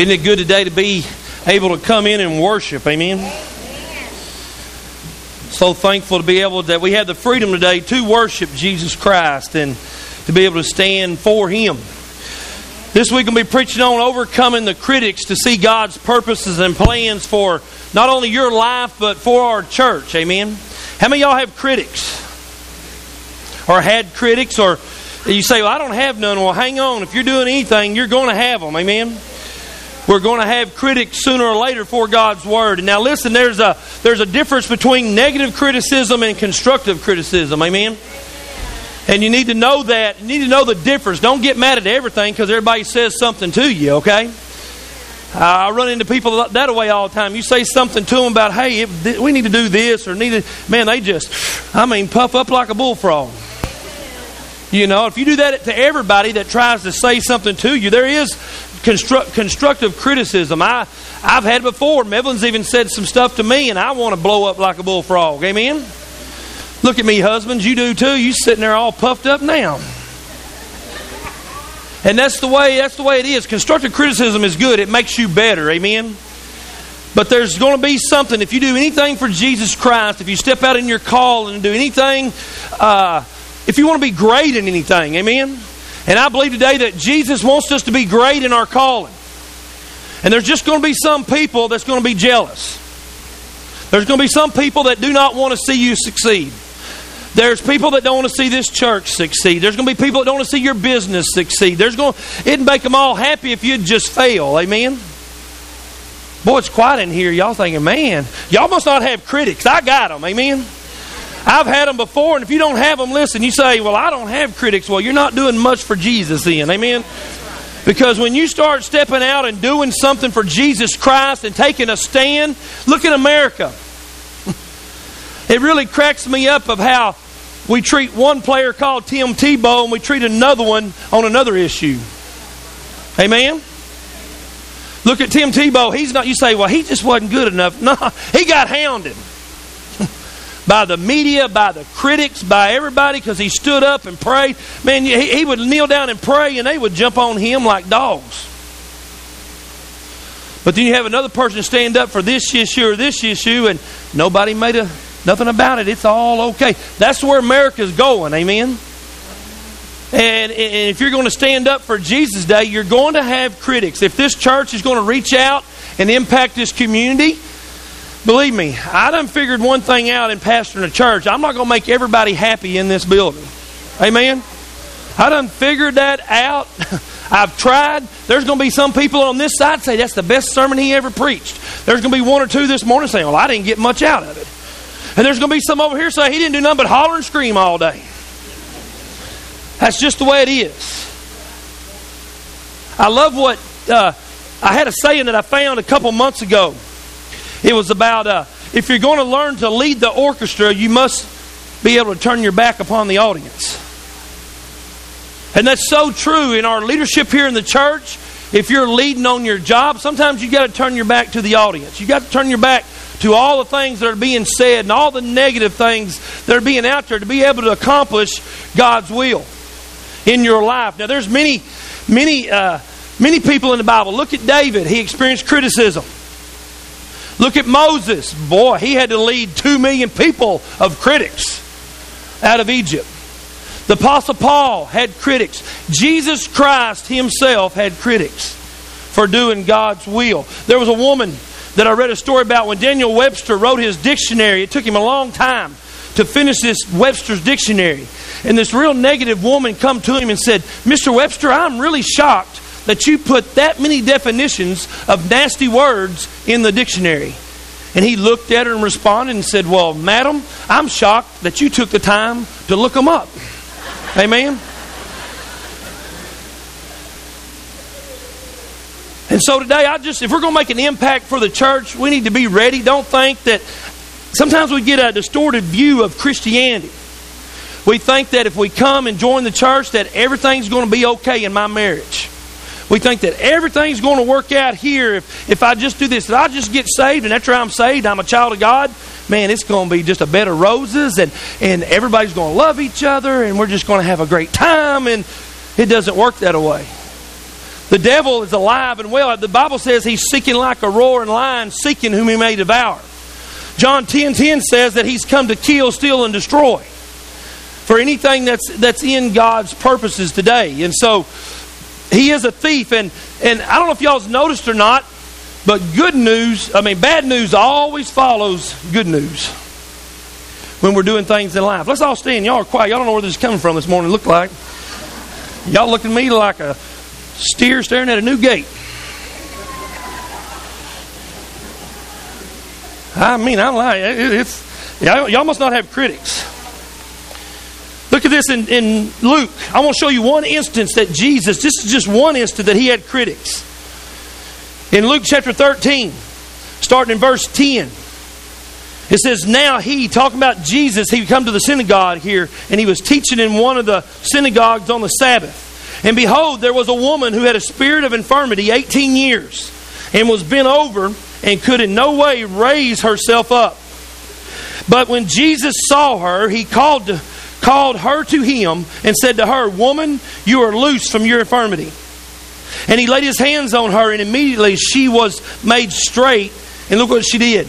Isn't it good today to be able to come in and worship? Amen. So thankful to be able that we have the freedom today to worship Jesus Christ and to be able to stand for Him. This week, I'm to be preaching on overcoming the critics to see God's purposes and plans for not only your life, but for our church. Amen. How many y'all have critics? Or had critics? Or you say, well, I don't have none. Well, hang on. If you're doing anything, you're going to have them. Amen. We're going to have critics sooner or later for God's Word. And now listen, there's a, there's a difference between negative criticism and constructive criticism. Amen. And you need to know that. You need to know the difference. Don't get mad at everything because everybody says something to you, okay? I run into people that way all the time. You say something to them about, hey, we need to do this or need to, man, they just, I mean, puff up like a bullfrog. You know, if you do that to everybody that tries to say something to you, there is construct, constructive criticism. I, I've had before. Mevlin's even said some stuff to me, and I want to blow up like a bullfrog. Amen? Look at me, husbands. You do too. You sitting there all puffed up now. And that's the way that's the way it is. Constructive criticism is good. It makes you better. Amen. But there's going to be something. If you do anything for Jesus Christ, if you step out in your call and do anything, uh, if you want to be great in anything, amen. And I believe today that Jesus wants us to be great in our calling. And there's just going to be some people that's going to be jealous. There's going to be some people that do not want to see you succeed. There's people that don't want to see this church succeed. There's going to be people that don't want to see your business succeed. There's going it'd make them all happy if you'd just fail. Amen. Boy, it's quiet in here. Y'all thinking, man, y'all must not have critics. I got them. Amen. I've had them before, and if you don't have them, listen, you say, well, I don't have critics. Well, you're not doing much for Jesus then. Amen. Because when you start stepping out and doing something for Jesus Christ and taking a stand, look at America. It really cracks me up of how we treat one player called Tim Tebow and we treat another one on another issue. Amen? Look at Tim Tebow. He's not, you say, well, he just wasn't good enough. No, he got hounded by the media, by the critics, by everybody because he stood up and prayed. Man, he, he would kneel down and pray and they would jump on him like dogs. But then you have another person stand up for this issue or this issue and nobody made a Nothing about it. It's all okay. That's where America's going. Amen. And, and if you're going to stand up for Jesus Day, you're going to have critics. If this church is going to reach out and impact this community, believe me, I done figured one thing out in pastoring a church. I'm not going to make everybody happy in this building. Amen. I done figured that out. I've tried. There's going to be some people on this side say that's the best sermon he ever preached. There's going to be one or two this morning saying, "Well, I didn't get much out of it." And there's going to be some over here say he didn't do nothing but holler and scream all day. That's just the way it is. I love what uh, I had a saying that I found a couple months ago. It was about uh, if you're going to learn to lead the orchestra, you must be able to turn your back upon the audience. And that's so true in our leadership here in the church. If you're leading on your job, sometimes you got to turn your back to the audience. You got to turn your back to all the things that are being said and all the negative things that are being out there to be able to accomplish God's will in your life. Now, there's many, many, uh, many people in the Bible. Look at David; he experienced criticism. Look at Moses. Boy, he had to lead two million people of critics out of Egypt. The Apostle Paul had critics. Jesus Christ himself had critics for doing God's will. There was a woman that I read a story about when Daniel Webster wrote his dictionary. It took him a long time to finish this Webster's dictionary. And this real negative woman come to him and said, Mr. Webster, I'm really shocked that you put that many definitions of nasty words in the dictionary. And he looked at her and responded and said, Well, madam, I'm shocked that you took the time to look them up. Amen. And so today, I just, if we're going to make an impact for the church, we need to be ready. Don't think that sometimes we get a distorted view of Christianity. We think that if we come and join the church, that everything's going to be okay in my marriage. We think that everything's going to work out here if, if I just do this. If I just get saved and after I'm saved, I'm a child of God, man, it's going to be just a bed of roses and, and everybody's going to love each other and we're just going to have a great time. And it doesn't work that way. The devil is alive and well. The Bible says he's seeking like a roaring lion, seeking whom he may devour. John 10 10 says that he's come to kill, steal, and destroy for anything that's, that's in God's purposes today. And so he is a thief. And, and I don't know if y'all's noticed or not, but good news, I mean, bad news always follows good news when we're doing things in life. Let's all stand. Y'all are quiet. Y'all don't know where this is coming from this morning, look like. Y'all look at me like a steer staring at a new gate. I mean, I'm like, it's, y'all must not have critics. Look at this in, in Luke. I want to show you one instance that Jesus, this is just one instance that he had critics. In Luke chapter 13, starting in verse 10, it says, Now he, talking about Jesus, he come to the synagogue here, and he was teaching in one of the synagogues on the Sabbath. And behold, there was a woman who had a spirit of infirmity 18 years, and was bent over, and could in no way raise herself up. But when Jesus saw her, he called to called her to him and said to her, Woman, you are loose from your infirmity. And he laid his hands on her, and immediately she was made straight. And look what she did.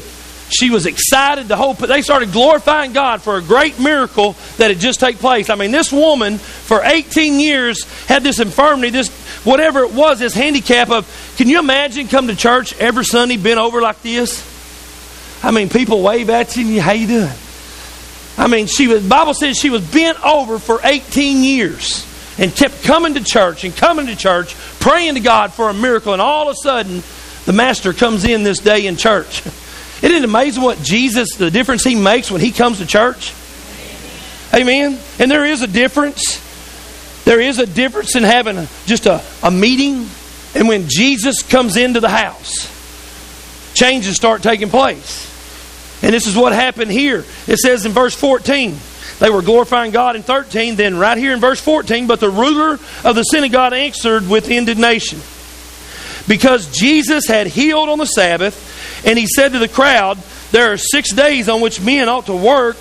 She was excited. The whole they started glorifying God for a great miracle that had just taken place. I mean, this woman for 18 years had this infirmity, this whatever it was, this handicap of. Can you imagine come to church every Sunday bent over like this? I mean, people wave at you and you, how you doing? I mean, she was, Bible says she was bent over for 18 years and kept coming to church and coming to church, praying to God for a miracle. And all of a sudden, the Master comes in this day in church. Isn't it amazing what Jesus, the difference he makes when he comes to church? Amen. And there is a difference. There is a difference in having just a, a meeting and when Jesus comes into the house. Changes start taking place. And this is what happened here. It says in verse 14, they were glorifying God in 13. Then, right here in verse 14, but the ruler of the synagogue answered with indignation. Because Jesus had healed on the Sabbath, and he said to the crowd, There are six days on which men ought to work,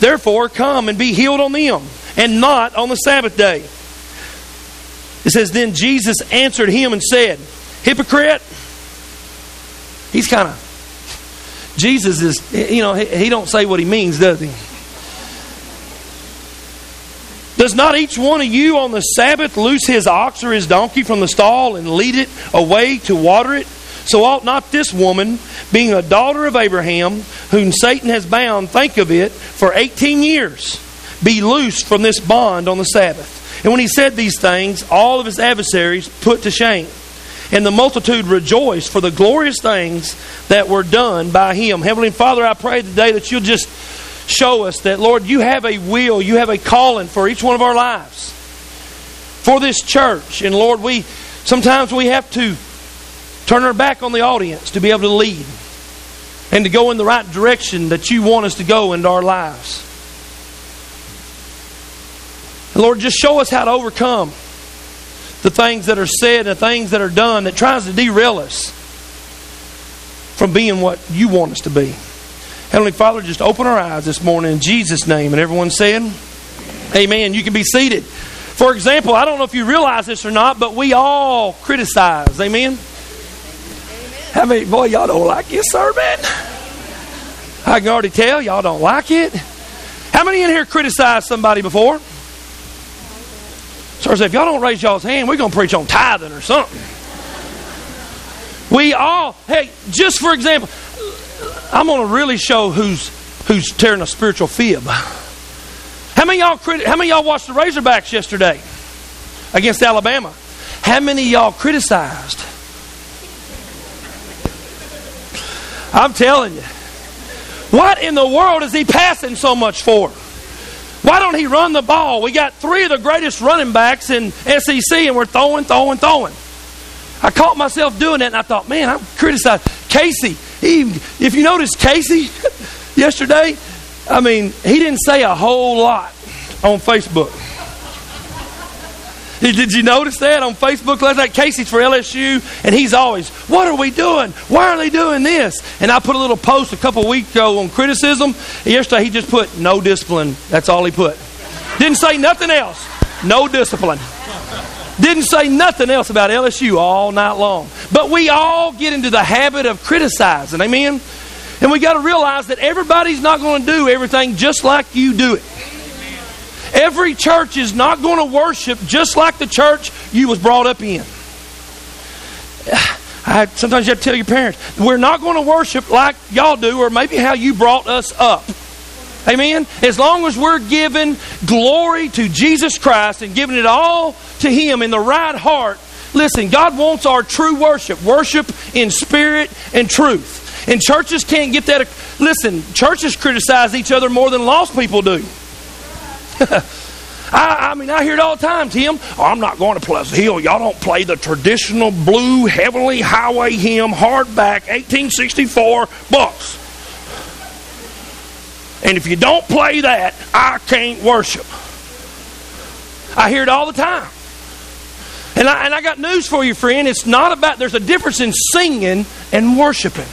therefore come and be healed on them, and not on the Sabbath day. It says, Then Jesus answered him and said, Hypocrite. He's kind of Jesus is, you know, he, he don't say what he means, does he? Does not each one of you on the Sabbath loose his ox or his donkey from the stall and lead it away to water it? So ought not this woman, being a daughter of Abraham, whom Satan has bound, think of it, for 18 years, be loosed from this bond on the Sabbath? And when he said these things, all of his adversaries put to shame and the multitude rejoiced for the glorious things that were done by him. Heavenly Father, I pray today that you'll just show us that, Lord, you have a will, you have a calling for each one of our lives, for this church. And Lord, we sometimes we have to turn our back on the audience to be able to lead and to go in the right direction that you want us to go into our lives. Lord, just show us how to overcome the things that are said and the things that are done that tries to derail us from being what you want us to be. Heavenly Father, just open our eyes this morning in Jesus' name. And everyone said, Amen. You can be seated. For example, I don't know if you realize this or not, but we all criticize. Amen? Amen. How many, boy, y'all don't like this sermon? I can already tell y'all don't like it. How many in here criticized somebody before? So if y'all don't raise y'all's hand, we're going to preach on tithing or something. We all, hey, just for example, I'm going to really show who's who's tearing a spiritual fib. How many y'all how many y'all watched the Razorbacks yesterday against Alabama? How many y'all criticized? I'm telling you. What in the world is he passing so much for? Why don't he run the ball? We got three of the greatest running backs in SEC, and we're throwing, throwing, throwing. I caught myself doing that, and I thought, man, I'm criticized. Casey, he, if you noticed Casey yesterday, I mean, he didn't say a whole lot on Facebook. Did you notice that on Facebook last night? Casey's for LSU, and he's always, What are we doing? Why are they doing this? And I put a little post a couple weeks ago on criticism. Yesterday he just put no discipline. That's all he put. Didn't say nothing else. No discipline. Didn't say nothing else about LSU all night long. But we all get into the habit of criticizing. Amen? And we got to realize that everybody's not going to do everything just like you do it. Every church is not going to worship just like the church you was brought up in. I, sometimes you have to tell your parents, we're not going to worship like y'all do, or maybe how you brought us up. Amen? As long as we're giving glory to Jesus Christ and giving it all to Him in the right heart, listen, God wants our true worship. Worship in spirit and truth. And churches can't get that. Listen, churches criticize each other more than lost people do. I, I, mean, I hear it all the time, Tim. Oh, I'm not going to Pleasant Hill. Y'all don't play the traditional blue heavenly highway hymn, hardback, 1864 books. And if you don't play that, I can't worship. I hear it all the time. And I, and I got news for you, friend. It's not about, there's a difference in singing and worshiping.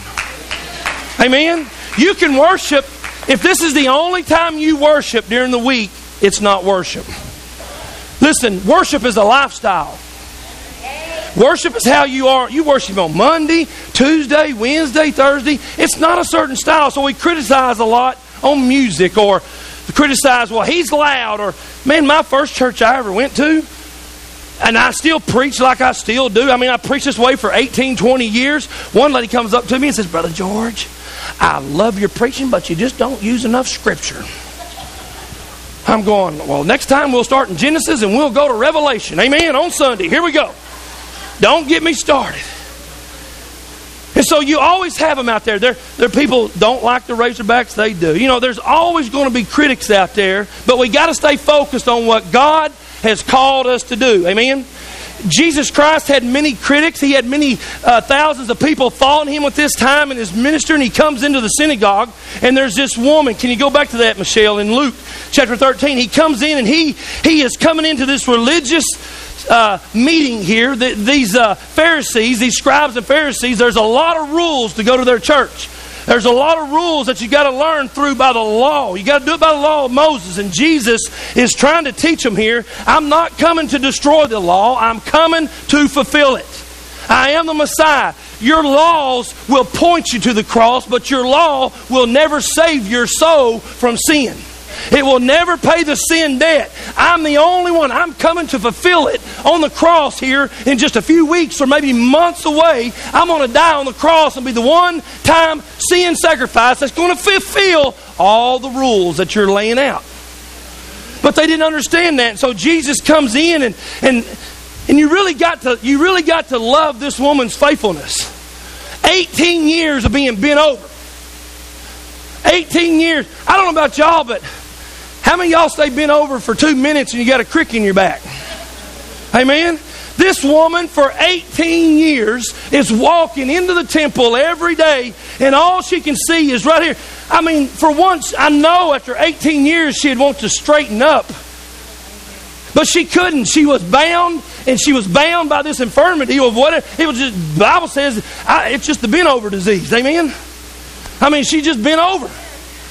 Amen? You can worship, if this is the only time you worship during the week, it's not worship. Listen, worship is a lifestyle. Worship is how you are. You worship on Monday, Tuesday, Wednesday, Thursday. It's not a certain style. So we criticize a lot on music or criticize, well, he's loud. Or, man, my first church I ever went to, and I still preach like I still do. I mean, I preached this way for 18, 20 years. One lady comes up to me and says, Brother George, I love your preaching, but you just don't use enough scripture. I'm going, well, next time we'll start in Genesis and we'll go to Revelation. Amen. On Sunday. Here we go. Don't get me started. And so you always have them out there. There, there people don't like the Razorbacks. They do. You know, there's always going to be critics out there, but we got to stay focused on what God has called us to do. Amen. Jesus Christ had many critics. He had many uh, thousands of people following him at this time in his ministry, and he comes into the synagogue, and there's this woman. Can you go back to that, Michelle, in Luke chapter 13? He comes in, and he, he is coming into this religious uh, meeting here. The, these uh, Pharisees, these scribes and Pharisees, there's a lot of rules to go to their church. There's a lot of rules that you got to learn through by the law. You got to do it by the law of Moses. And Jesus is trying to teach them here I'm not coming to destroy the law, I'm coming to fulfill it. I am the Messiah. Your laws will point you to the cross, but your law will never save your soul from sin. It will never pay the sin debt. I'm the only one. I'm coming to fulfill it on the cross here in just a few weeks or maybe months away. I'm going to die on the cross and be the one time sin sacrifice that's going to fulfill all the rules that you're laying out. But they didn't understand that. So Jesus comes in and, and, and you really got to you really got to love this woman's faithfulness. 18 years of being bent over. 18 years. I don't know about y'all, but how many y'all stay bent over for two minutes and you got a crick in your back? Amen? This woman for 18 years is walking into the temple every day, and all she can see is right here. I mean, for once, I know after 18 years she'd want to straighten up. But she couldn't. She was bound, and she was bound by this infirmity of what it was. Just Bible says it's just the bent over disease. Amen. I mean, she just bent over.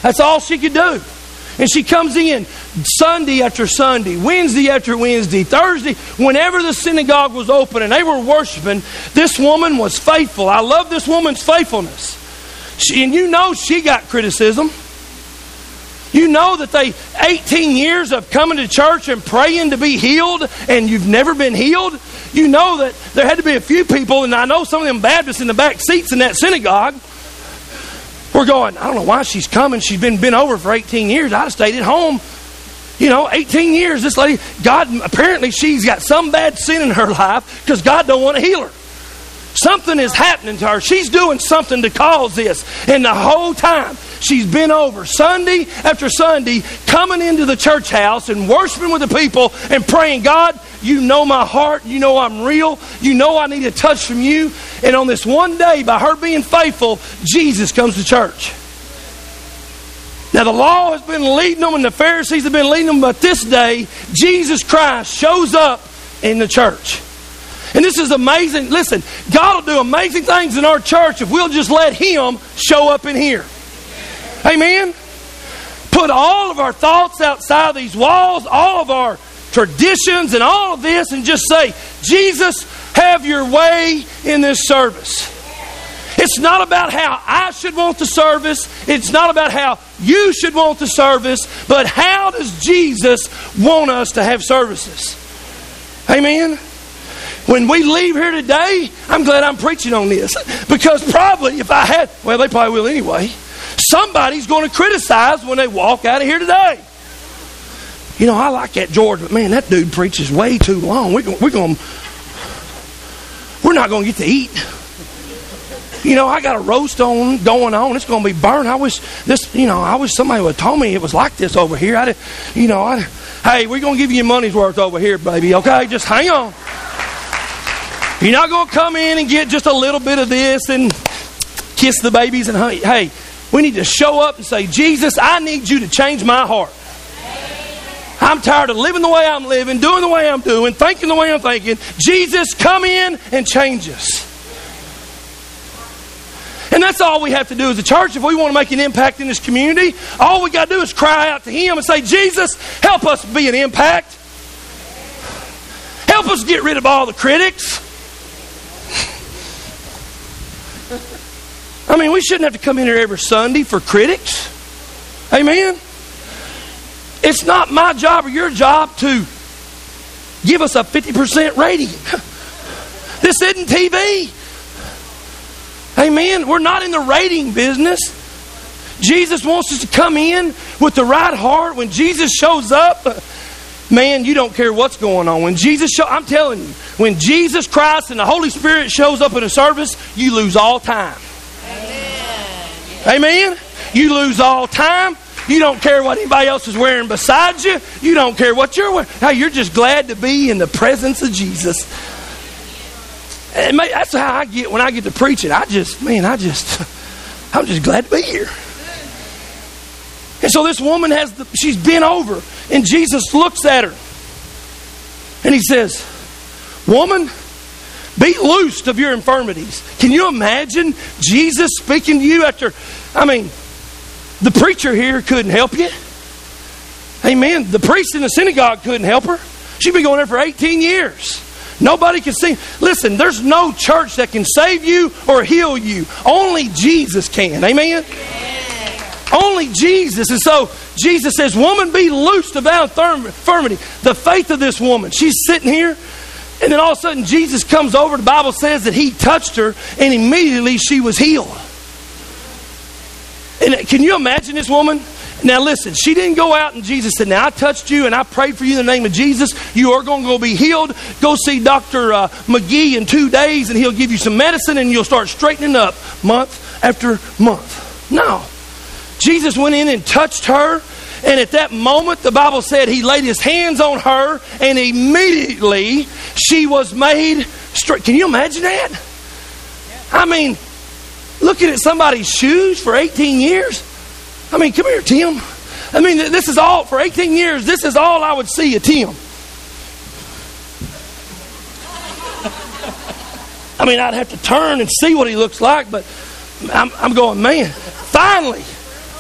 That's all she could do. And she comes in Sunday after Sunday, Wednesday after Wednesday, Thursday, whenever the synagogue was open and they were worshiping, this woman was faithful. I love this woman's faithfulness. She, and you know she got criticism. You know that they 18 years of coming to church and praying to be healed and you've never been healed. You know that there had to be a few people, and I know some of them Baptists in the back seats in that synagogue we're going, I don't know why she's coming. She's been been over for 18 years. I'd have stayed at home. You know, 18 years. This lady, God, apparently she's got some bad sin in her life because God don't want to heal her. Something is happening to her. She's doing something to cause this. And the whole time, she's been over Sunday after Sunday, coming into the church house and worshiping with the people and praying, God, you know my heart. You know I'm real. You know I need a touch from you. And on this one day, by her being faithful, Jesus comes to church. Now, the law has been leading them and the Pharisees have been leading them, but this day, Jesus Christ shows up in the church. And this is amazing. Listen, God will do amazing things in our church if we'll just let Him show up in here. Amen? Put all of our thoughts outside of these walls, all of our traditions and all of this and just say, Jesus, have your way in this service. It's not about how I should want the service. It's not about how you should want the service, but how does Jesus want us to have services? Amen. When we leave here today, I'm glad I'm preaching on this because probably if I had, well, they probably will anyway, somebody's going to criticize when they walk out of here today. You know, I like that George, but man, that dude preaches way too long. We're, we're going, we're not going to get to eat. You know, I got a roast on going on. It's going to be burned. I wish this, you know, I wish somebody would have told me it was like this over here. I, did, you know, I, hey, we're going to give you money's worth over here, baby. Okay, just hang on. You're not going to come in and get just a little bit of this and kiss the babies and. Hey, we need to show up and say, Jesus, I need you to change my heart. I'm tired of living the way I'm living, doing the way I'm doing, thinking the way I'm thinking. Jesus, come in and change us. And that's all we have to do as a church. If we want to make an impact in this community, all we got to do is cry out to Him and say, Jesus, help us be an impact. Help us get rid of all the critics. I mean, we shouldn't have to come in here every Sunday for critics. Amen. It's not my job or your job to give us a 50% rating. This isn't TV. Amen. We're not in the rating business. Jesus wants us to come in with the right heart. When Jesus shows up, man, you don't care what's going on. When Jesus show, I'm telling you, when Jesus Christ and the Holy Spirit shows up in a service, you lose all time. Amen. Amen. You lose all time. You don't care what anybody else is wearing beside you. You don't care what you're wearing. Hey, you're just glad to be in the presence of Jesus. And that's how I get when I get to preaching. I just, man, I just, I'm just glad to be here. And so this woman has, the, she's been over, and Jesus looks at her, and he says, "Woman, be loosed of your infirmities." Can you imagine Jesus speaking to you after? I mean, the preacher here couldn't help you. Amen. The priest in the synagogue couldn't help her. She'd been going there for 18 years. Nobody can see. Listen, there's no church that can save you or heal you. Only Jesus can. Amen? Only Jesus. And so Jesus says, Woman, be loosed of thy infirmity. The faith of this woman. She's sitting here, and then all of a sudden Jesus comes over. The Bible says that he touched her, and immediately she was healed. And can you imagine this woman? Now, listen, she didn't go out and Jesus said, Now I touched you and I prayed for you in the name of Jesus. You are going to go be healed. Go see Dr. Uh, McGee in two days and he'll give you some medicine and you'll start straightening up month after month. No. Jesus went in and touched her. And at that moment, the Bible said he laid his hands on her and immediately she was made straight. Can you imagine that? I mean, looking at somebody's shoes for 18 years. I mean, come here, Tim. I mean, this is all, for 18 years, this is all I would see of Tim. I mean, I'd have to turn and see what he looks like, but I'm, I'm going, man, finally,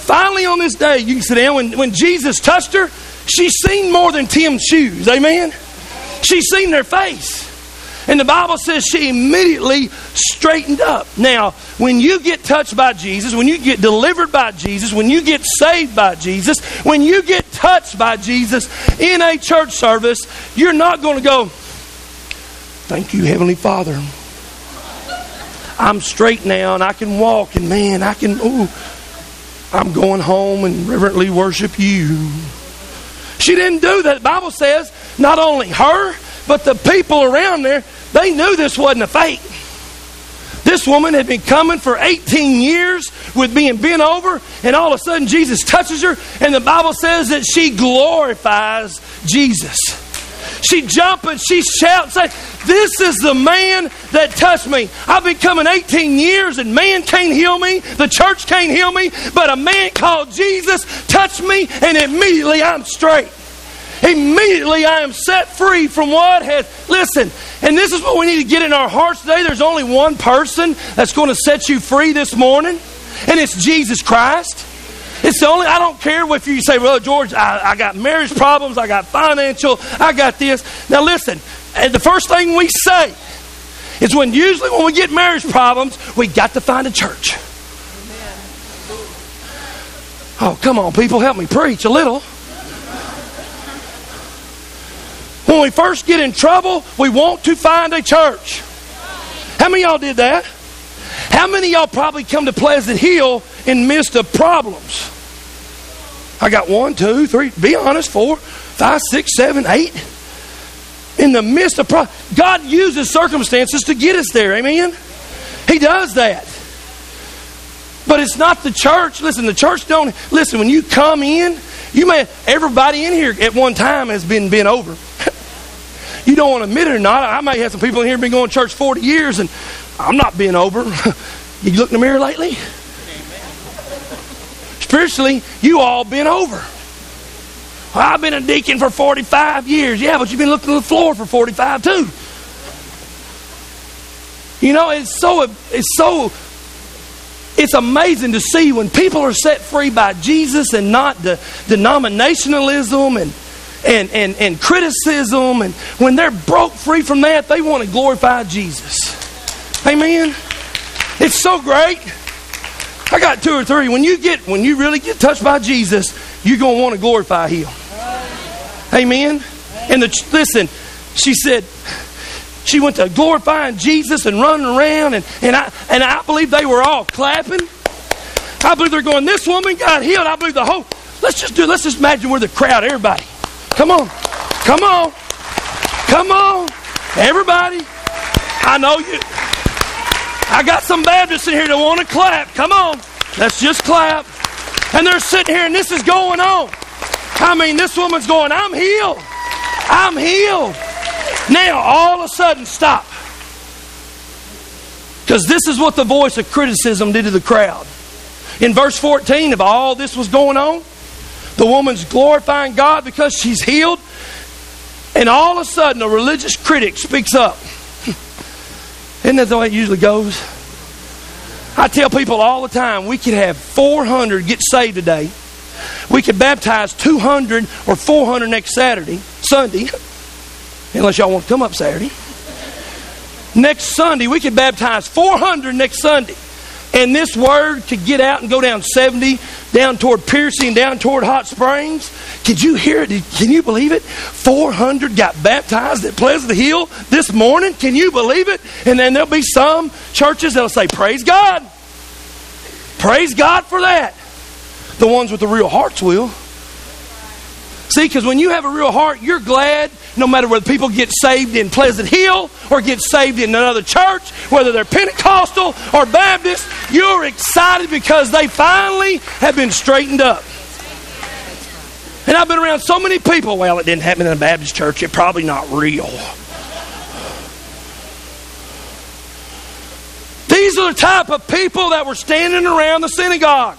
finally on this day, you can sit down. When, when Jesus touched her, she's seen more than Tim's shoes. Amen? She's seen their face. And the Bible says she immediately straightened up. Now, when you get touched by Jesus, when you get delivered by Jesus, when you get saved by Jesus, when you get touched by Jesus in a church service, you're not going to go, Thank you, Heavenly Father. I'm straight now and I can walk, and man, I can, ooh, I'm going home and reverently worship you. She didn't do that. The Bible says not only her, but the people around there, they knew this wasn't a fake. This woman had been coming for 18 years with being bent over, and all of a sudden Jesus touches her, and the Bible says that she glorifies Jesus. She jumping, she shouting, saying, This is the man that touched me. I've been coming 18 years and man can't heal me, the church can't heal me, but a man called Jesus touched me, and immediately I'm straight. Immediately I am set free from what has. Listen, and this is what we need to get in our hearts today. There's only one person that's going to set you free this morning, and it's Jesus Christ. It's the only, I don't care if you say, well, George, I, I got marriage problems, I got financial, I got this. Now listen, and the first thing we say is when usually when we get marriage problems, we got to find a church. Oh, come on, people, help me preach a little. When we first get in trouble, we want to find a church. How many y'all did that? How many y'all probably come to Pleasant Hill in midst of problems? I got one, two, three, be honest, four, five, six, seven, eight. In the midst of problems, God uses circumstances to get us there. Amen? He does that. But it's not the church. Listen, the church don't listen, when you come in, you may everybody in here at one time has been been over. you don't want to admit it or not. I may have some people in here been going to church 40 years and I'm not being over. you look in the mirror lately? Spiritually, you all been over. Well, I've been a deacon for 45 years. Yeah, but you've been looking at the floor for 45 too. You know, it's so it's so it's amazing to see when people are set free by Jesus and not the denominationalism and and, and, and criticism and when they're broke free from that, they want to glorify Jesus. Amen. It's so great. I got two or three. When you get when you really get touched by Jesus, you're gonna want to glorify Him. Amen. And the listen, she said she went to glorifying Jesus and running around, and, and I and I believe they were all clapping. I believe they're going. This woman got healed. I believe the whole. Let's just do. Let's just imagine we're the crowd. Everybody, come on, come on, come on, everybody. I know you. I got some Baptists in here that want to clap. Come on. Let's just clap. And they're sitting here and this is going on. I mean, this woman's going, I'm healed. I'm healed. Now, all of a sudden, stop. Because this is what the voice of criticism did to the crowd. In verse 14, if all this was going on, the woman's glorifying God because she's healed. And all of a sudden, a religious critic speaks up. Isn't that the way it usually goes? I tell people all the time we could have 400 get saved today. We could baptize 200 or 400 next Saturday, Sunday, unless y'all want to come up Saturday. Next Sunday, we could baptize 400 next Sunday. And this word could get out and go down 70, down toward Pearcy and down toward Hot Springs. Could you hear it? Can you believe it? 400 got baptized at Pleasant Hill this morning. Can you believe it? And then there'll be some churches that'll say, Praise God. Praise God for that. The ones with the real hearts will. See, because when you have a real heart, you're glad no matter whether people get saved in Pleasant Hill or get saved in another church, whether they're Pentecostal or Baptist, you're excited because they finally have been straightened up. And I've been around so many people. Well, it didn't happen in a Baptist church. It's probably not real. These are the type of people that were standing around the synagogue.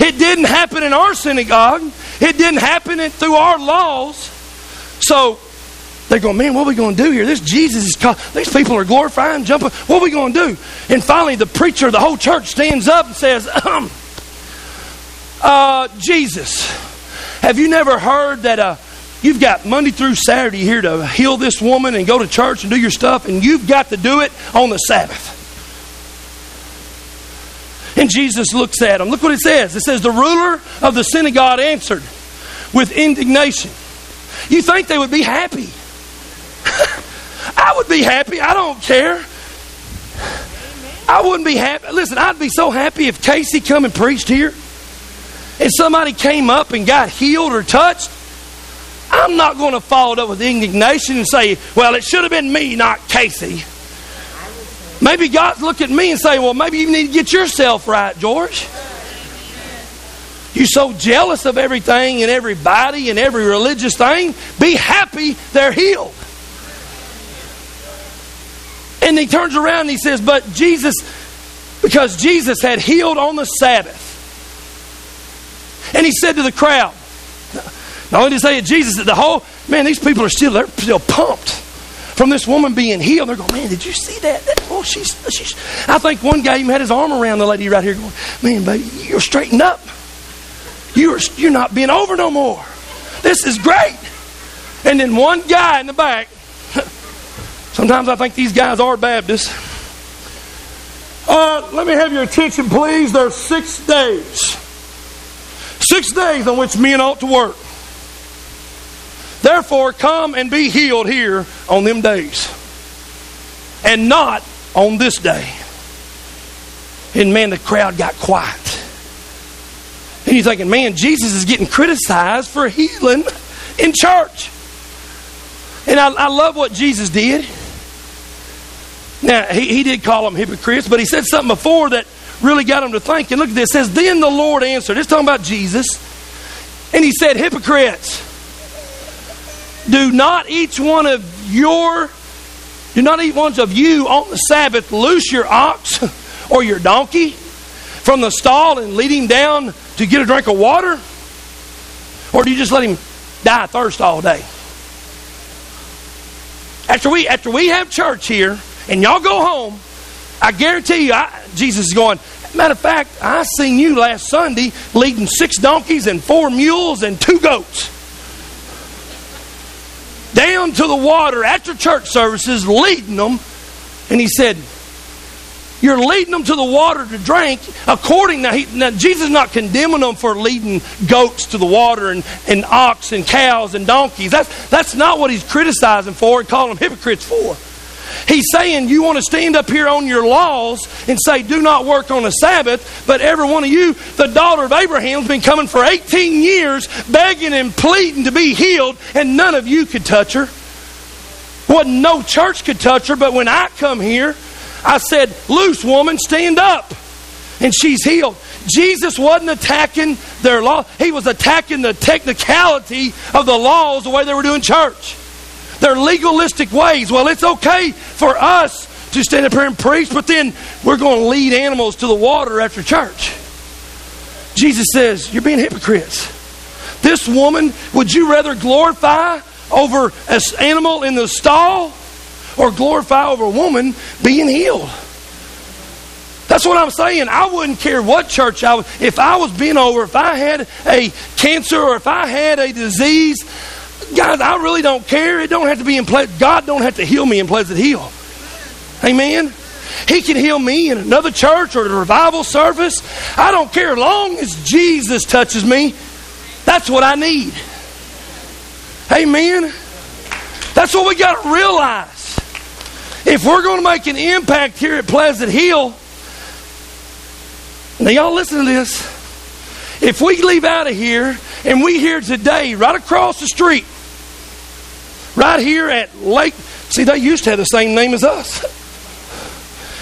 It didn't happen in our synagogue. It didn't happen through our laws. So they're going, man, what are we going to do here? This Jesus is called, these people are glorifying, jumping. What are we going to do? And finally, the preacher the whole church stands up and says, um, uh, Jesus, have you never heard that uh, you've got Monday through Saturday here to heal this woman and go to church and do your stuff, and you've got to do it on the Sabbath? And Jesus looks at him. Look what it says. It says, The ruler of the synagogue answered with indignation. You think they would be happy? I would be happy. I don't care. I wouldn't be happy. Listen, I'd be so happy if Casey come and preached here and somebody came up and got healed or touched. I'm not going to follow it up with indignation and say, well, it should have been me, not Casey. Maybe God's look at me and say, well, maybe you need to get yourself right, George. You're so jealous of everything and everybody and every religious thing. Be happy they're healed. And he turns around and he says, But Jesus, because Jesus had healed on the Sabbath. And he said to the crowd, not only did say it, Jesus, the whole, man, these people are still, they're still pumped from this woman being healed. They're going, man, did you see that? that oh, she's, she's. I think one guy even had his arm around the lady right here going, man, baby, you're straightened up. You're, you're not being over no more. This is great. And then one guy in the back, sometimes I think these guys are Baptists. Uh, let me have your attention, please. There's six days. Six days on which men ought to work. Therefore, come and be healed here on them days, and not on this day. And man, the crowd got quiet. And you're thinking, man, Jesus is getting criticized for healing in church. And I, I love what Jesus did. Now, he, he did call them hypocrites, but he said something before that really got them to think. And look at this. It says, Then the Lord answered. It's talking about Jesus. And he said, Hypocrites, do not each one of your, do not each one of you on the Sabbath loose your ox or your donkey from the stall and lead him down to get a drink of water? Or do you just let him die of thirst all day? After we, after we have church here and y'all go home, I guarantee you, I, Jesus is going, matter of fact, I seen you last Sunday leading six donkeys and four mules and two goats down to the water after church services, leading them. And he said, you're leading them to the water to drink according now, he, now Jesus is not condemning them for leading goats to the water and, and ox and cows and donkeys. That's, that's not what he's criticizing for and calling them hypocrites for. He's saying you want to stand up here on your laws and say, do not work on the Sabbath, but every one of you, the daughter of Abraham's been coming for 18 years, begging and pleading to be healed, and none of you could touch her. Wasn't no church could touch her, but when I come here, I said, Loose woman, stand up. And she's healed. Jesus wasn't attacking their law, he was attacking the technicality of the laws the way they were doing church. Their legalistic ways. Well, it's okay for us to stand up here and preach, but then we're going to lead animals to the water after church. Jesus says, You're being hypocrites. This woman, would you rather glorify over an animal in the stall or glorify over a woman being healed. That's what I'm saying. I wouldn't care what church I was. If I was being over, if I had a cancer or if I had a disease, God, I really don't care. It don't have to be in Pleasant. God don't have to heal me in Pleasant Hill. Amen. He can heal me in another church or a revival service. I don't care. Long as Jesus touches me, that's what I need. Amen. That's what we got to realize. If we're going to make an impact here at Pleasant Hill, now y'all listen to this. If we leave out of here and we here today, right across the street, right here at Lake, see, they used to have the same name as us.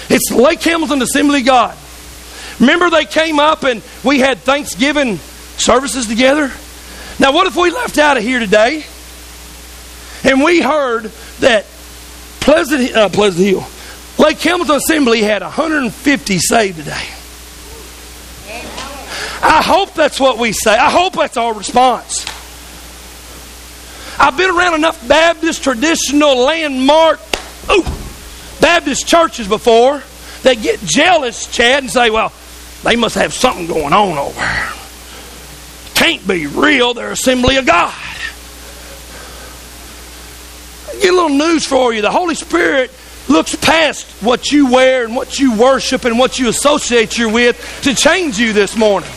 It's Lake Hamilton Assembly God. Remember, they came up and we had Thanksgiving services together? Now, what if we left out of here today and we heard that Pleasant, uh, Pleasant Hill. Lake Hamilton Assembly had 150 saved today. I hope that's what we say. I hope that's our response. I've been around enough Baptist traditional landmark ooh, Baptist churches before that get jealous, Chad, and say, well, they must have something going on over there. Can't be real. They're assembly of God get a little news for you. The Holy Spirit looks past what you wear and what you worship and what you associate you with to change you this morning.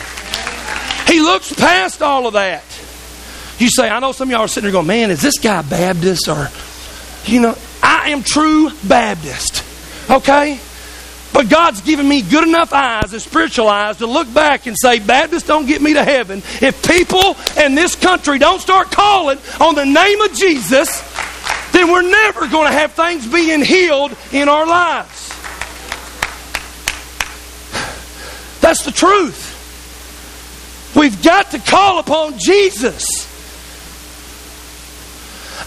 He looks past all of that. You say, I know some of y'all are sitting there going, man, is this guy Baptist? Or, you know, I am true Baptist. Okay? But God's given me good enough eyes and spiritual eyes to look back and say, Baptist, don't get me to heaven. If people in this country don't start calling on the name of Jesus, then we're never going to have things being healed in our lives. That's the truth. We've got to call upon Jesus.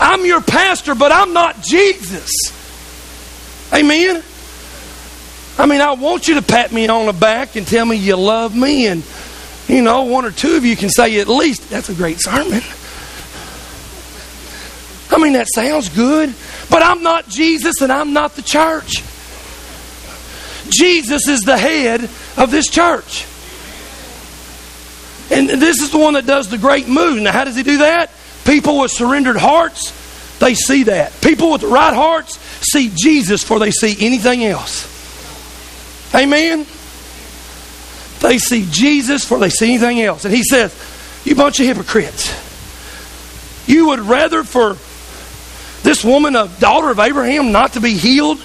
I'm your pastor, but I'm not Jesus. Amen. I mean, I want you to pat me on the back and tell me you love me, and you know, one or two of you can say at least, that's a great sermon. Mean, that sounds good, but I'm not Jesus and I'm not the church. Jesus is the head of this church. And this is the one that does the great move. Now, how does he do that? People with surrendered hearts, they see that. People with right hearts see Jesus before they see anything else. Amen? They see Jesus before they see anything else. And he says, You bunch of hypocrites. You would rather for this woman, a daughter of Abraham, not to be healed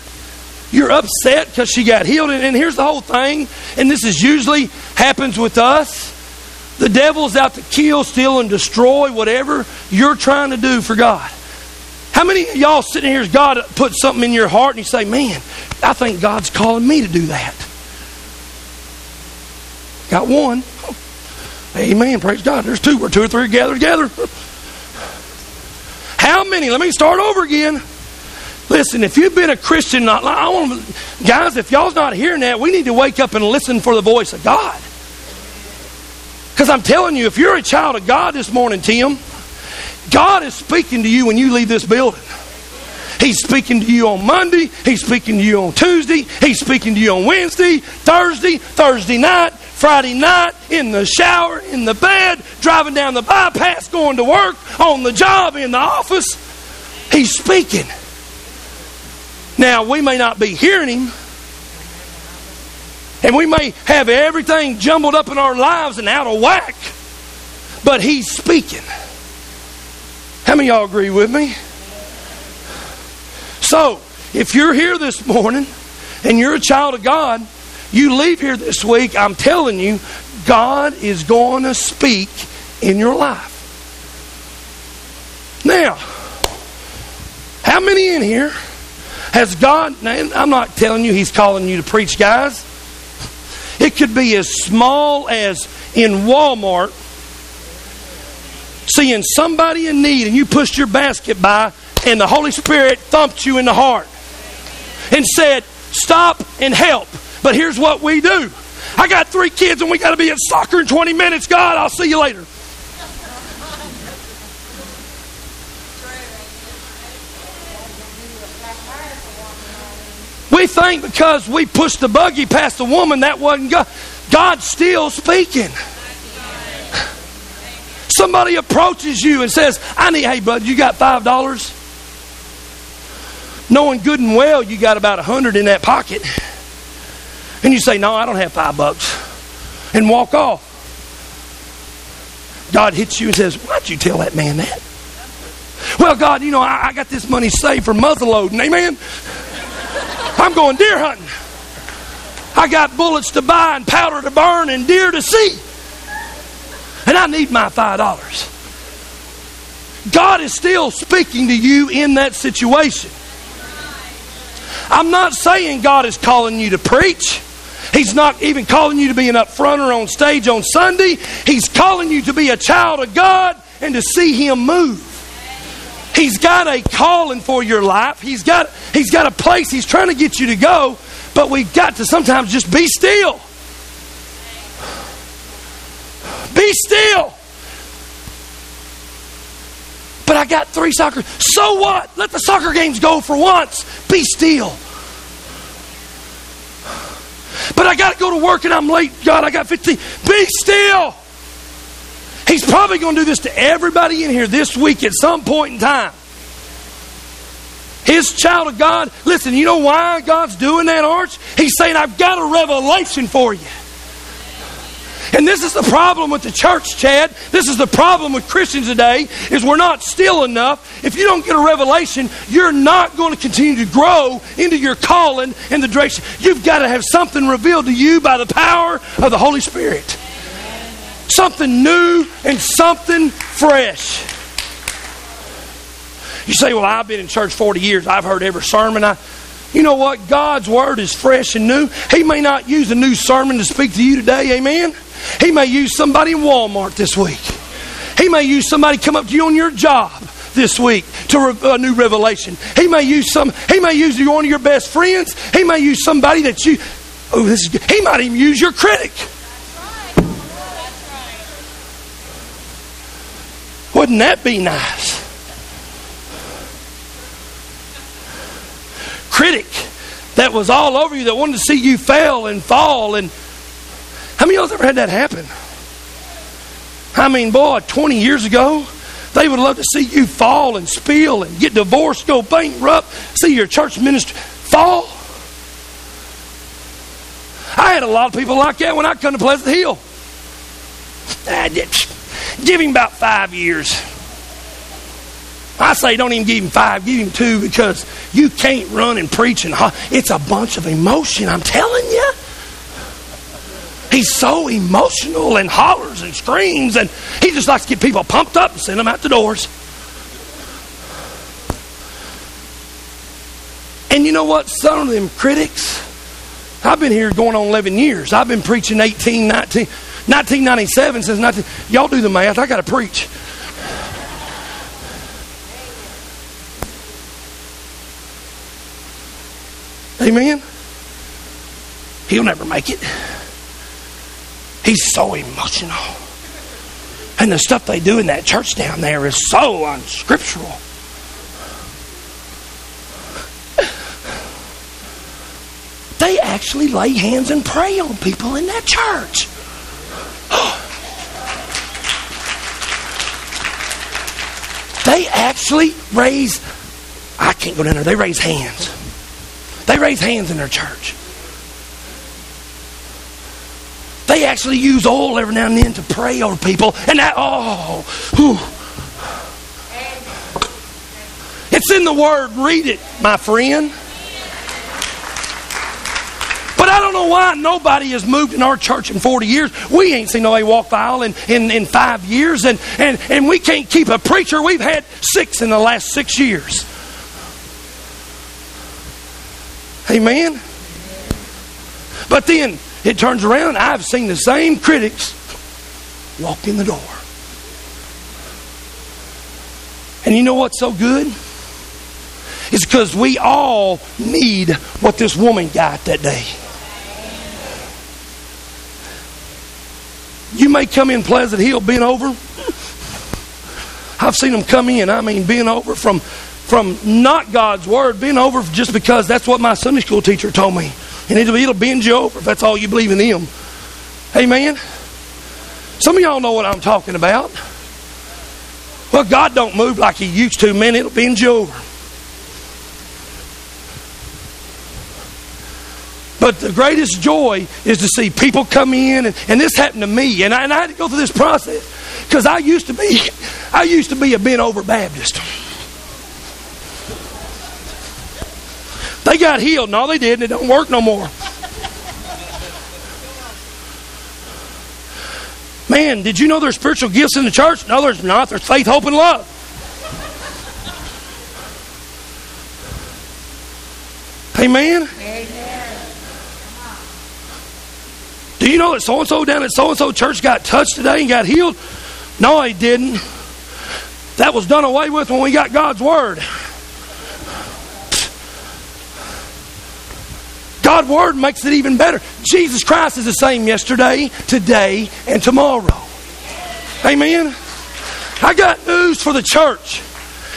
you're upset because she got healed. And, and here's the whole thing, and this is usually happens with us. The devil's out to kill, steal, and destroy whatever you're trying to do for God. How many of y'all sitting here, God put something in your heart and you say, Man, I think God's calling me to do that? Got one. Amen. Praise God. There's two. Where two or three gathered together. How many? Let me start over again. Listen, if you've been a Christian, not I want guys, if y'all's not hearing that, we need to wake up and listen for the voice of God. Because I'm telling you, if you're a child of God this morning, Tim, God is speaking to you when you leave this building. He's speaking to you on Monday. He's speaking to you on Tuesday. He's speaking to you on Wednesday, Thursday, Thursday night, Friday night, in the shower, in the bed, driving down the bypass, going to work, on the job, in the office. He's speaking. Now, we may not be hearing Him, and we may have everything jumbled up in our lives and out of whack, but He's speaking. How many y'all agree with me? So, if you're here this morning and you're a child of God, you leave here this week, I'm telling you, God is going to speak in your life. Now, how many in here has God, I'm not telling you He's calling you to preach, guys. It could be as small as in Walmart seeing somebody in need and you pushed your basket by and the Holy Spirit thumped you in the heart and said, Stop and help. But here's what we do I got three kids and we got to be at soccer in 20 minutes. God, I'll see you later. We think because we pushed the buggy past the woman, that wasn't God. God's still speaking. Somebody approaches you and says, I need, hey, bud, you got $5? Knowing good and well you got about a 100 in that pocket. And you say, No, I don't have five bucks. And walk off. God hits you and says, Why'd you tell that man that? Well, God, you know, I, I got this money saved for muzzle loading. Amen? I'm going deer hunting. I got bullets to buy and powder to burn and deer to see. And I need my $5. God is still speaking to you in that situation. I'm not saying God is calling you to preach. He's not even calling you to be an up front or on stage on Sunday. He's calling you to be a child of God and to see Him move. He's got a calling for your life. He's got, he's got a place He's trying to get you to go, but we've got to sometimes just be still. Be still. But I got three soccer. So what? Let the soccer games go for once. Be still. But I got to go to work and I'm late. God, I got 15. Be still. He's probably going to do this to everybody in here this week at some point in time. His child of God, listen, you know why God's doing that, Arch? He's saying, I've got a revelation for you. And this is the problem with the church, Chad. This is the problem with Christians today is we're not still enough. If you don't get a revelation, you're not going to continue to grow into your calling and the direction. You've got to have something revealed to you by the power of the Holy Spirit something new and something fresh. You say, Well, I've been in church 40 years. I've heard every sermon. I, you know what? God's word is fresh and new. He may not use a new sermon to speak to you today, amen? He may use somebody in Walmart this week. He may use somebody come up to you on your job this week to re- a new revelation. He may use some. He may use one of your best friends. He may use somebody that you. Oh, this is. He might even use your critic. Wouldn't that be nice? Critic that was all over you, that wanted to see you fail and fall. And how many of y'all ever had that happen? I mean, boy, 20 years ago, they would love to see you fall and spill and get divorced, go bankrupt, see your church ministry fall. I had a lot of people like that when I come to Pleasant Hill. I did. Give him about five years. I say don't even give him five, give him two because you can't run and preach and it's a bunch of emotion, I'm telling you. He's so emotional and hollers and screams, and he just likes to get people pumped up and send them out the doors. And you know what? Some of them critics, I've been here going on 11 years. I've been preaching 18, 19, 1997 since 19. Y'all do the math. I got to preach. Amen. He'll never make it. He's so emotional. And the stuff they do in that church down there is so unscriptural. They actually lay hands and pray on people in that church. they actually raise, I can't go down there, they raise hands. They raise hands in their church. They actually use oil every now and then to pray over people. And that, oh, whew. It's in the Word. Read it, my friend. But I don't know why nobody has moved in our church in 40 years. We ain't seen nobody walk the aisle in, in, in five years, and, and, and we can't keep a preacher. We've had six in the last six years. Amen? But then it turns around, I've seen the same critics walk in the door. And you know what's so good? It's because we all need what this woman got that day. You may come in Pleasant Hill bent over. I've seen them come in, I mean, bent over from, from not God's Word, bent over just because that's what my Sunday school teacher told me. And it'll, it'll bend you over if that's all you believe in Him. Amen? Some of y'all know what I'm talking about. Well, God don't move like He used to, man. It'll bend you over. But the greatest joy is to see people come in, and, and this happened to me, and I, and I had to go through this process because I used to be, I used to be a bent over Baptist. They got healed. No, they didn't. It don't work no more. Man, did you know there's spiritual gifts in the church? No, there's not. There's faith, hope, and love. Amen. Amen. Do you know that so and so down at so and so church got touched today and got healed? No, he didn't. That was done away with when we got God's word. God's Word makes it even better. Jesus Christ is the same yesterday, today, and tomorrow. Amen. I got news for the church.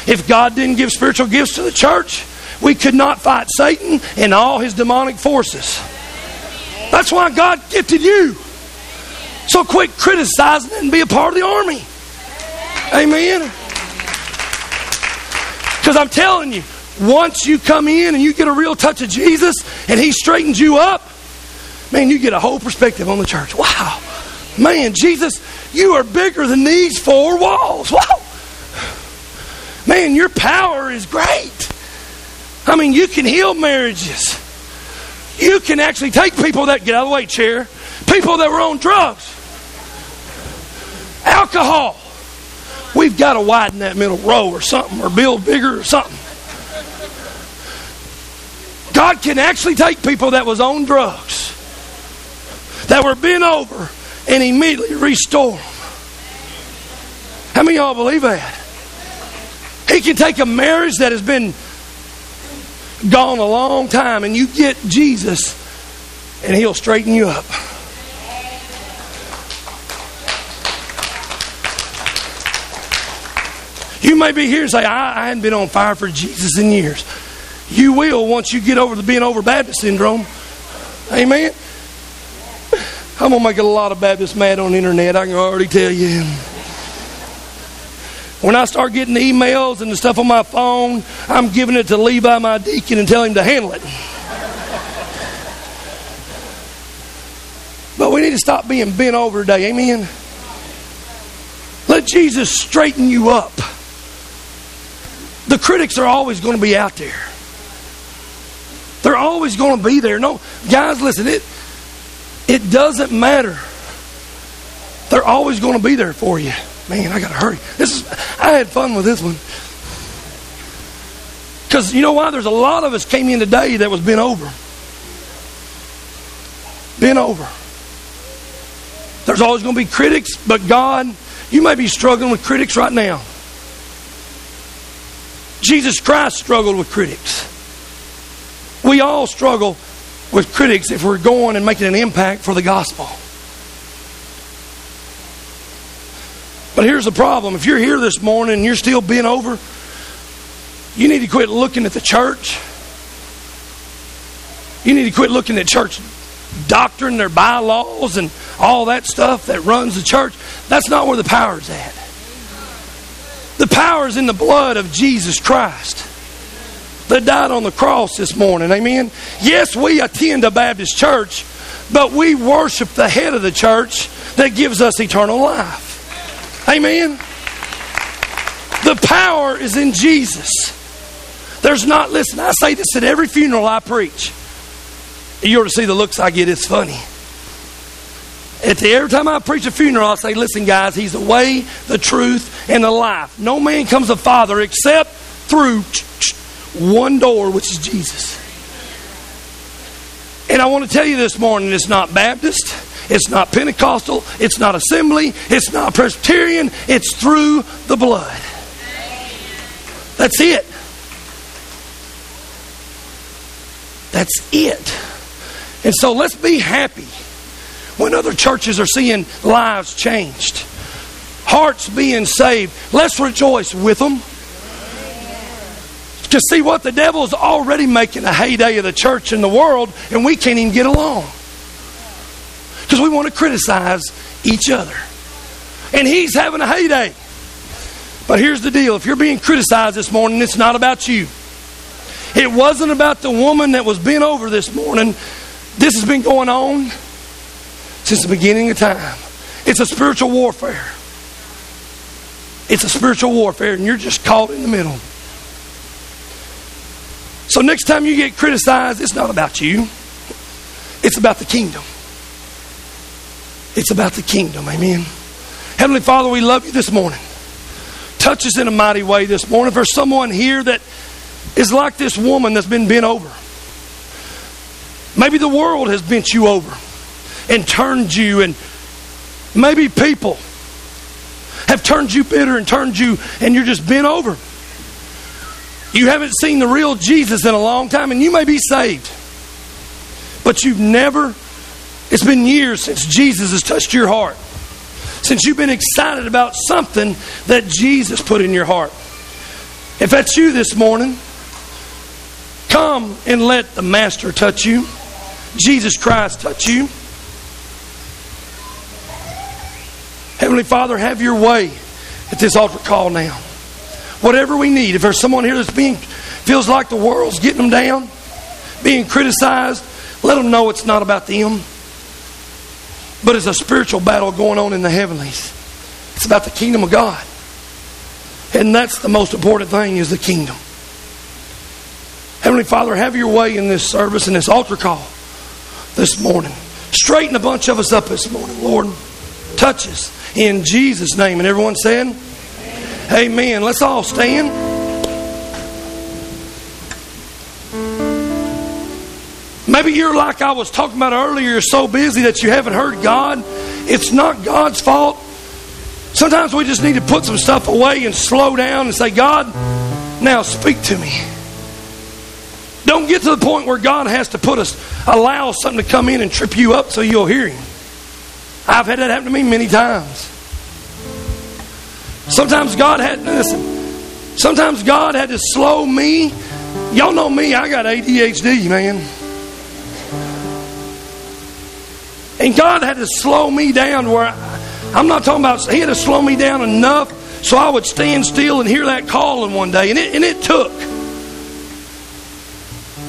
If God didn't give spiritual gifts to the church, we could not fight Satan and all his demonic forces. That's why God gifted you. So quit criticizing and be a part of the army. Amen. Because I'm telling you, once you come in and you get a real touch of Jesus and He straightens you up, man, you get a whole perspective on the church. Wow. Man, Jesus, you are bigger than these four walls. Wow. Man, your power is great. I mean, you can heal marriages. You can actually take people that get out of the way, chair, people that were on drugs, alcohol. We've got to widen that middle row or something, or build bigger or something. God can actually take people that was on drugs, that were bent over, and immediately restore them. How many y'all believe that? He can take a marriage that has been gone a long time and you get Jesus and he'll straighten you up. You may be here and say, I, I hadn't been on fire for Jesus in years. You will once you get over the being over Baptist syndrome. Amen. I'm going to make a lot of Baptists mad on the internet, I can already tell you. When I start getting the emails and the stuff on my phone, I'm giving it to Levi, my deacon, and tell him to handle it. But we need to stop being bent over today. Amen. Let Jesus straighten you up. The critics are always going to be out there. They're always going to be there. No, guys, listen, it it doesn't matter. They're always going to be there for you. Man, I got to hurry. This is I had fun with this one. Cuz you know why there's a lot of us came in today that was bent over. Bent over. There's always going to be critics, but God, you may be struggling with critics right now. Jesus Christ struggled with critics. We all struggle with critics if we're going and making an impact for the gospel. But here's the problem if you're here this morning and you're still bent over, you need to quit looking at the church. You need to quit looking at church doctrine, their bylaws, and all that stuff that runs the church. That's not where the power's at. The power is in the blood of Jesus Christ that died on the cross this morning. Amen. Yes, we attend a Baptist church, but we worship the head of the church that gives us eternal life. Amen. The power is in Jesus. There's not, listen, I say this at every funeral I preach. You ought to see the looks I get. It's funny. At the, every time I preach a funeral, I say, listen, guys, He's the way, the truth, and the life. No man comes to Father except through one door, which is Jesus. And I want to tell you this morning it's not Baptist, it's not Pentecostal, it's not Assembly, it's not Presbyterian, it's through the blood. That's it. That's it. And so let's be happy when other churches are seeing lives changed, hearts being saved. Let's rejoice with them. To see what the devil is already making a heyday of the church in the world, and we can't even get along. Because we want to criticize each other. And he's having a heyday. But here's the deal if you're being criticized this morning, it's not about you. It wasn't about the woman that was bent over this morning. This has been going on since the beginning of time. It's a spiritual warfare. It's a spiritual warfare, and you're just caught in the middle. So, next time you get criticized, it's not about you, it's about the kingdom. It's about the kingdom. Amen. Heavenly Father, we love you this morning. Touch us in a mighty way this morning. If there's someone here that is like this woman that's been bent over, maybe the world has bent you over and turned you, and maybe people have turned you bitter and turned you, and you're just bent over. You haven't seen the real Jesus in a long time, and you may be saved, but you've never, it's been years since Jesus has touched your heart. Since you've been excited about something that Jesus put in your heart. If that's you this morning, come and let the Master touch you. Jesus Christ touch you. Heavenly Father, have your way at this altar call now. Whatever we need, if there's someone here that's being feels like the world's getting them down, being criticized, let them know it's not about them. But it's a spiritual battle going on in the heavenlies. It's about the kingdom of God. And that's the most important thing is the kingdom. Heavenly Father, have your way in this service and this altar call this morning. Straighten a bunch of us up this morning, Lord. Touch us in Jesus' name. And everyone said, Amen. Let's all stand. Maybe you're like I was talking about earlier, you're so busy that you haven't heard God. It's not God's fault. Sometimes we just need to put some stuff away and slow down and say, God, now speak to me. Don't get to the point where God has to put us, allow something to come in and trip you up so you'll hear Him. I've had that happen to me many times. Sometimes God had, listen, sometimes God had to slow me. Y'all know me, I got ADHD, man. And God had to slow me down where I, I'm not talking about, He had to slow me down enough so I would stand still and hear that calling one day. And it, and it took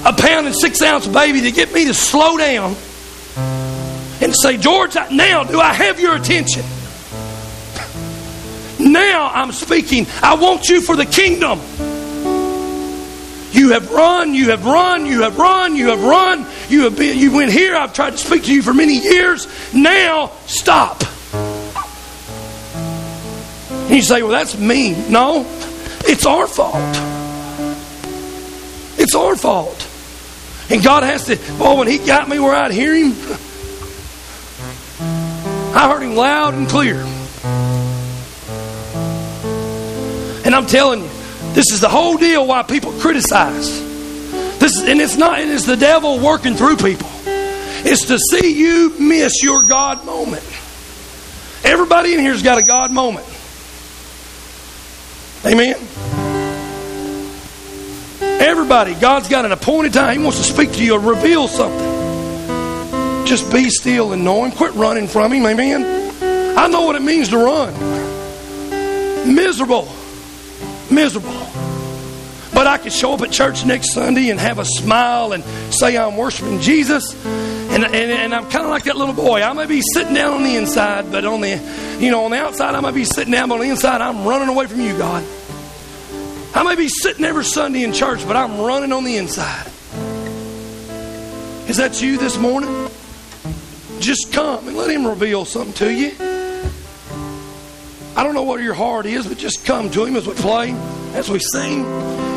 a pound and six ounce baby to get me to slow down and say, George, now do I have your attention? Now I'm speaking. I want you for the kingdom. You have run, you have run, you have run, you have run. You have been, you went here. I've tried to speak to you for many years. Now stop. And you say, well, that's me. No, it's our fault. It's our fault. And God has to, boy, when He got me where I'd hear Him, I heard Him loud and clear. And I'm telling you, this is the whole deal why people criticize. This and it's not it is the devil working through people. It's to see you miss your God moment. Everybody in here's got a God moment. Amen. Everybody, God's got an appointed time. He wants to speak to you or reveal something. Just be still and know Him. Quit running from Him. Amen. I know what it means to run. Miserable. Miserable. But I could show up at church next Sunday and have a smile and say I'm worshiping Jesus. And, and, and I'm kind of like that little boy. I may be sitting down on the inside, but on the, you know, on the outside, I might be sitting down, but on the inside, I'm running away from you, God. I may be sitting every Sunday in church, but I'm running on the inside. Is that you this morning? Just come and let Him reveal something to you. I don't know what your heart is, but just come to Him as we play, as we sing.